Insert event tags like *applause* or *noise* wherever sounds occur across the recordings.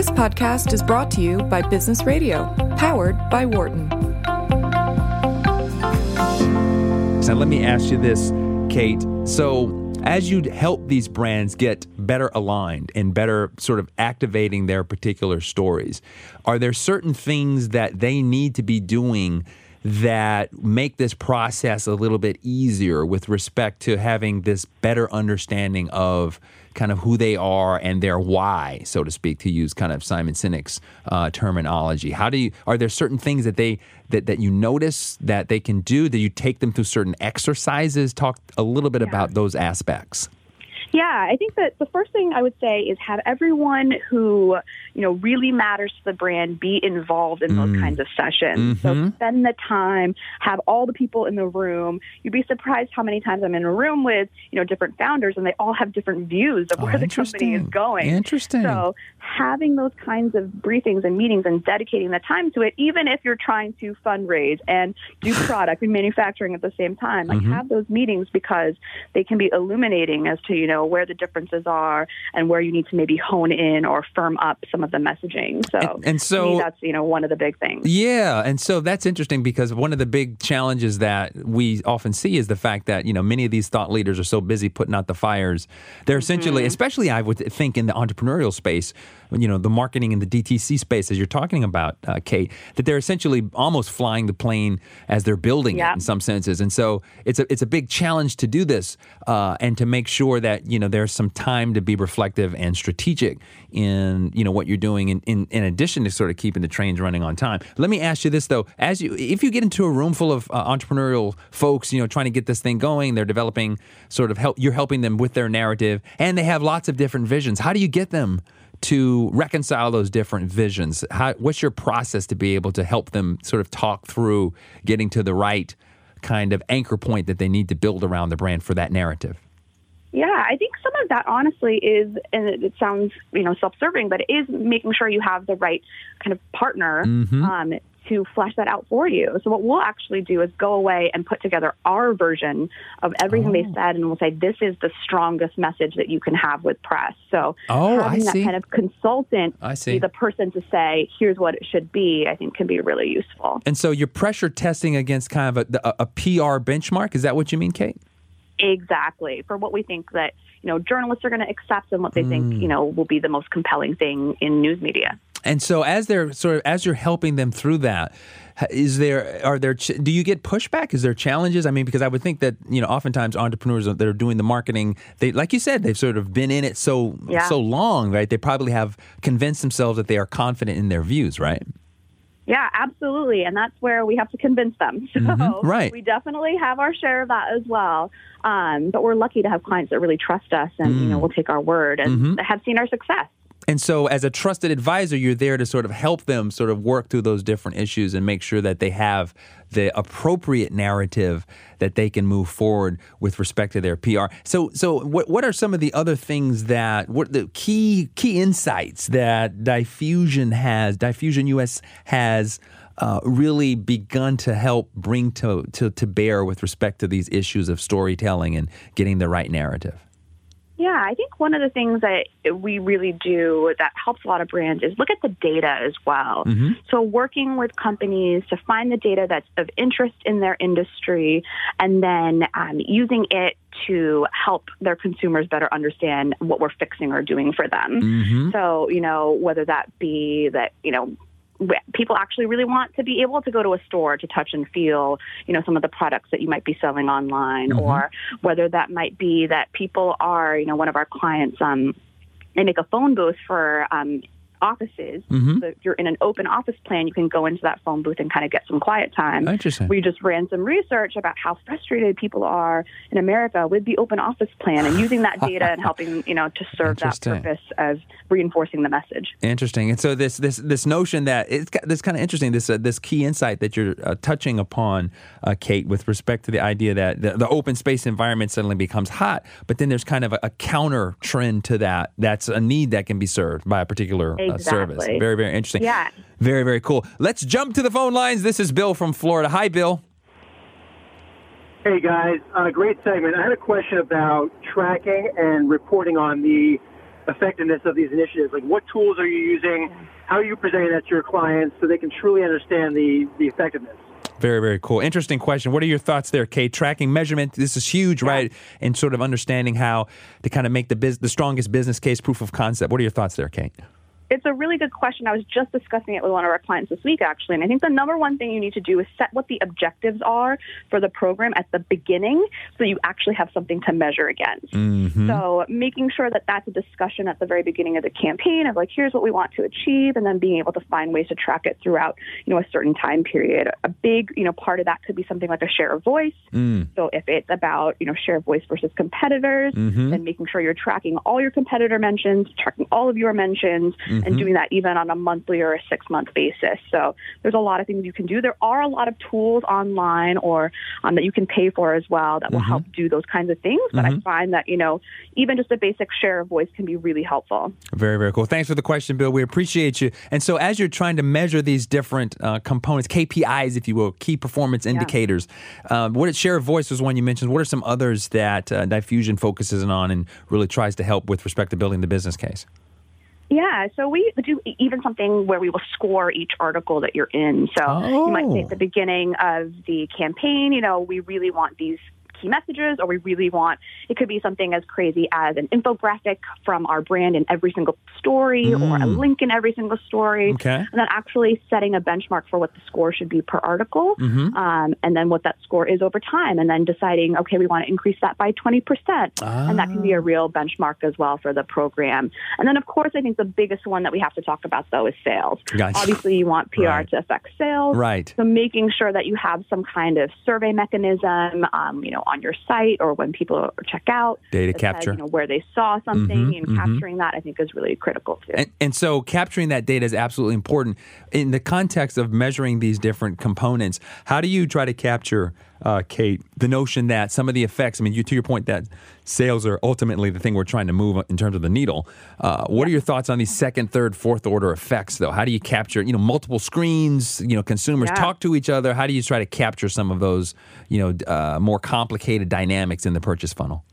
This podcast is brought to you by Business Radio, powered by Wharton. Now, let me ask you this, Kate. So, as you help these brands get better aligned and better sort of activating their particular stories, are there certain things that they need to be doing that make this process a little bit easier with respect to having this better understanding of kind of who they are and their why, so to speak, to use kind of Simon Sinek's uh, terminology. How do you? Are there certain things that they that that you notice that they can do? Do you take them through certain exercises? Talk a little bit yeah. about those aspects. Yeah, I think that the first thing I would say is have everyone who, you know, really matters to the brand be involved in those mm. kinds of sessions. Mm-hmm. So spend the time, have all the people in the room. You'd be surprised how many times I'm in a room with, you know, different founders and they all have different views of oh, where the company is going. Interesting. So having those kinds of briefings and meetings and dedicating the time to it, even if you're trying to fundraise and do *laughs* product and manufacturing at the same time, like mm-hmm. have those meetings because they can be illuminating as to, you know, where the differences are and where you need to maybe hone in or firm up some of the messaging. So, and, and so that's you know one of the big things. Yeah, and so that's interesting because one of the big challenges that we often see is the fact that you know many of these thought leaders are so busy putting out the fires. They're essentially, mm-hmm. especially I would think in the entrepreneurial space, you know, the marketing and the DTC space, as you're talking about, uh, Kate, that they're essentially almost flying the plane as they're building yeah. it in some senses. And so it's a it's a big challenge to do this uh, and to make sure that you know there's some time to be reflective and strategic in you know what you're doing in, in, in addition to sort of keeping the trains running on time. Let me ask you this though: as you if you get into a room full of uh, entrepreneurial folks, you know, trying to get this thing going, they're developing sort of help. You're helping them with their narrative, and they have lots of different visions. How do you get them? To reconcile those different visions? How, what's your process to be able to help them sort of talk through getting to the right kind of anchor point that they need to build around the brand for that narrative? Yeah, I think some of that honestly is, and it sounds you know self-serving, but it is making sure you have the right kind of partner mm-hmm. um, to flesh that out for you. So what we'll actually do is go away and put together our version of everything oh. they said, and we'll say this is the strongest message that you can have with press. So oh, having I that see. kind of consultant I see. be the person to say here's what it should be, I think can be really useful. And so you're pressure testing against kind of a, a, a PR benchmark. Is that what you mean, Kate? Exactly. For what we think that, you know, journalists are going to accept and what they mm. think, you know, will be the most compelling thing in news media. And so as they're sort of as you're helping them through that, is there are there do you get pushback is there challenges i mean because i would think that you know oftentimes entrepreneurs that are doing the marketing they like you said they've sort of been in it so yeah. so long right they probably have convinced themselves that they are confident in their views right yeah, absolutely. And that's where we have to convince them. *laughs* So mm-hmm. right. we definitely have our share of that as well. Um, but we're lucky to have clients that really trust us and, mm. you know, mm. will take our word and mm-hmm. have seen our success. And so, as a trusted advisor, you're there to sort of help them sort of work through those different issues and make sure that they have the appropriate narrative that they can move forward with respect to their PR. So, so what what are some of the other things that what the key key insights that Diffusion has, Diffusion US has uh, really begun to help bring to, to to bear with respect to these issues of storytelling and getting the right narrative? Yeah, I think one of the things that we really do that helps a lot of brands is look at the data as well. Mm-hmm. So, working with companies to find the data that's of interest in their industry and then um, using it to help their consumers better understand what we're fixing or doing for them. Mm-hmm. So, you know, whether that be that, you know, people actually really want to be able to go to a store to touch and feel, you know, some of the products that you might be selling online, mm-hmm. or whether that might be that people are, you know, one of our clients, um, they make a phone booth for um, offices. Mm-hmm. So if you're in an open office plan, you can go into that phone booth and kind of get some quiet time. Interesting. We just ran some research about how frustrated people are in America with the open office plan and using that data and *laughs* helping, you know, to serve that purpose of reinforcing the message. Interesting. And so this this this notion that it's this kind of interesting this uh, this key insight that you're uh, touching upon, uh, Kate, with respect to the idea that the, the, open space environment suddenly becomes hot, but then there's kind of a, a counter trend to that. That's a need that can be served by a particular exactly. service. Very, very interesting. Yeah. Very, very cool. Let's jump to the phone lines. This is Bill from Florida. Hi, Bill. Hey, guys. Uh, great segment. I had a question about tracking and reporting on the effectiveness of these initiatives? Like, what tools are you using? How are you presenting that to your clients so they can truly understand the, the effectiveness? Very, very cool. Interesting question. What are your thoughts there, Kate? Tracking measurement, this is huge, yeah. right? And sort of understanding how to kind of make the biz- the strongest business case proof of concept. What are your thoughts there, Kate? It's a really good question. I was just discussing it with one of our clients this week, actually. And I think the number one thing you need to do is set what the objectives are for the program at the beginning so you actually have something to measure against. Mm-hmm. So making sure that that's a discussion at the very beginning of the campaign of like, here's what we want to achieve, and then being able to find ways to track it throughout, you know, a certain time period. A big, you know, part of that could be something like a share of voice. Mm. So if it's about, you know, share of voice versus competitors, mm-hmm. then making sure you're tracking all your competitor mentions, tracking all of your mentions, mm-hmm mm-hmm. and doing that even on a monthly or a six month basis. So there's a lot of things you can do. There are a lot of tools online or um, that you can pay for as well that will mm-hmm. help do those kinds of things. But I mm-hmm. find that, you know, even just a basic share of voice can be really helpful. Very, very cool. Thanks for the question, Bill. We appreciate you. And so as you're trying to measure these different uh, components, KPIs, if you will, key performance indicators, yeah. um, what share of voice was one you mentioned. What are some others that uh, Diffusion focuses on and really tries to help with respect to building the business case? Yeah, so we do even something where we will score each article that you're in. So oh. you might say at the oh. beginning of the campaign, you know, we really want these key messages or we really want it could be something as crazy as an infographic from our brand in every single story mm. or a mm. link in every single story okay. and then actually setting a benchmark for what the score should be per article mm-hmm. um, and then what that score is over time and then deciding okay we want to increase that by 20% ah. and that can be a real benchmark as well for the program and then of course i think the biggest one that we have to talk about though is sales gotcha. obviously you want pr right. to affect sales right so making sure that you have some kind of survey mechanism um, you know on your site or when people check out. Data capture. Says, you know, where they saw something mm-hmm, and mm-hmm. capturing that, I think, is really critical too. And, and, so capturing that data is absolutely important. In the context of measuring these different components, how do you try to capture uh, Kate, the notion that some of the effects, I mean, you to your point that sales are ultimately the thing we're trying to move in terms of the needle. Uh, what are your thoughts on these second, third, fourth order effects, though? How do you capture, you know, multiple screens, you know, consumers yeah. talk to each other? How do you try to capture some of those, you know, uh, more complicated dynamics in the purchase funnel?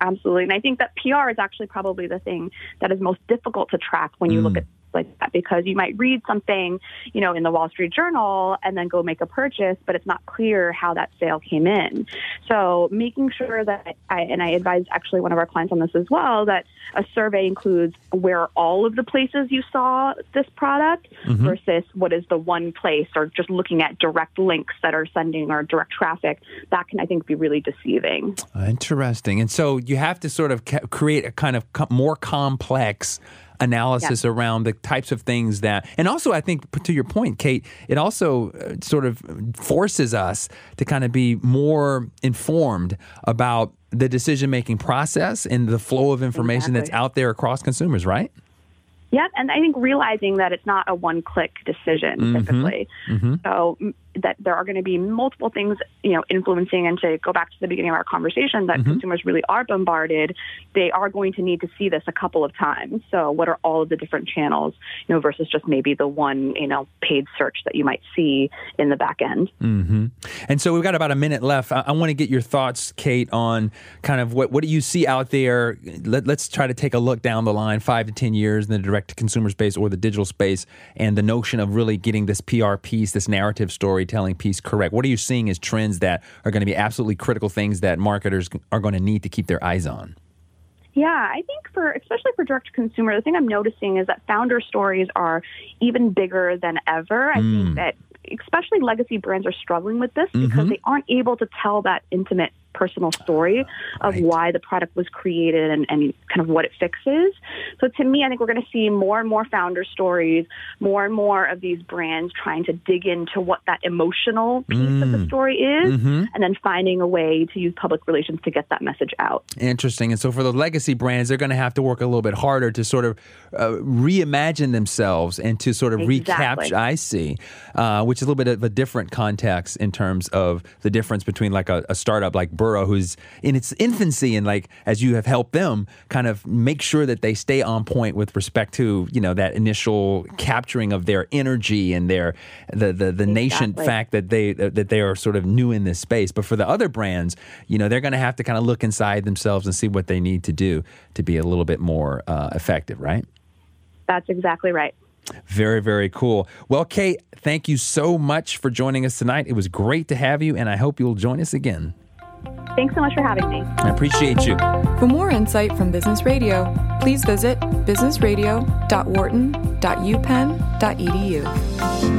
Absolutely. And I think that PR is actually probably the thing that is most difficult to track when you mm. look at like that because you might read something, you know, in the Wall Street Journal and then go make a purchase, but it's not clear how that sale came in. So making sure that I, and I advise actually one of our clients on this as well, that a survey includes where all of the places you saw this product mm-hmm. versus what is the one place or just looking at direct links that are sending or direct traffic. That can, I think, be really deceiving. Interesting. And so you have to sort of create a kind of more complex analysis yeah. around the types of things that, and also I think to your point, Kate, it also uh, sort of forces us to kind of be more informed about the decision making process and the flow of information exactly. that's out there across consumers, right? Yep, and I think realizing that it's not a one-click decision mm-hmm. typically. Mm-hmm. So that there are going to be multiple things, you know, influencing. And to go back to the beginning of our conversation, that mm-hmm. consumers really are bombarded. They are going to need to see this a couple of times. So, what are all of the different channels, you know, versus just maybe the one, you know, paid search that you might see in the back end. Mm-hmm. And so we've got about a minute left. I, I want to get your thoughts, Kate, on kind of what what do you see out there. Let, let's try to take a look down the line, five to ten years in the direct to consumer space or the digital space, and the notion of really getting this PR piece, this narrative story storytelling piece correct? What are you seeing as trends that are going to be absolutely critical things that marketers are going to need to keep their eyes on? Yeah, I think for especially for direct to consumer, the thing I'm noticing is that founder stories are even bigger than ever. I mm. think that especially legacy brands are struggling with this because mm-hmm. they aren't able to tell that intimate personal story of right. why the product was created and, and kind of what it fixes. So to me, I think we're going to see more and more founder stories, more and more of these brands trying to dig into what that emotional piece mm. of the mm. story is, mm-hmm. and then finding a way to use public relations to get that message out. Interesting. And so for the legacy brands, they're going to have to work a little bit harder to sort of uh, reimagine themselves and to sort of exactly. recapture. I see, uh, which is a little bit of a different context in terms of the difference between like a, a startup like Burrow, who's in its infancy, and like as you have helped them, kind of make sure that they stay on point with respect to you know that initial capturing of their energy and their the the, the nascent fact that they that they are sort of new in this space. But for the other brands, you know, they're going to have to kind of look inside themselves and see what they need to do to be a little bit more uh, effective, right? That's exactly right. Very, very cool. Well, Kate, thank you so much for joining us tonight. It was great to have you, and I hope you'll join us again. Thanks so much for having me. I appreciate you. For more insight from Business Radio, please visit businessradio.wharton.upenn.edu.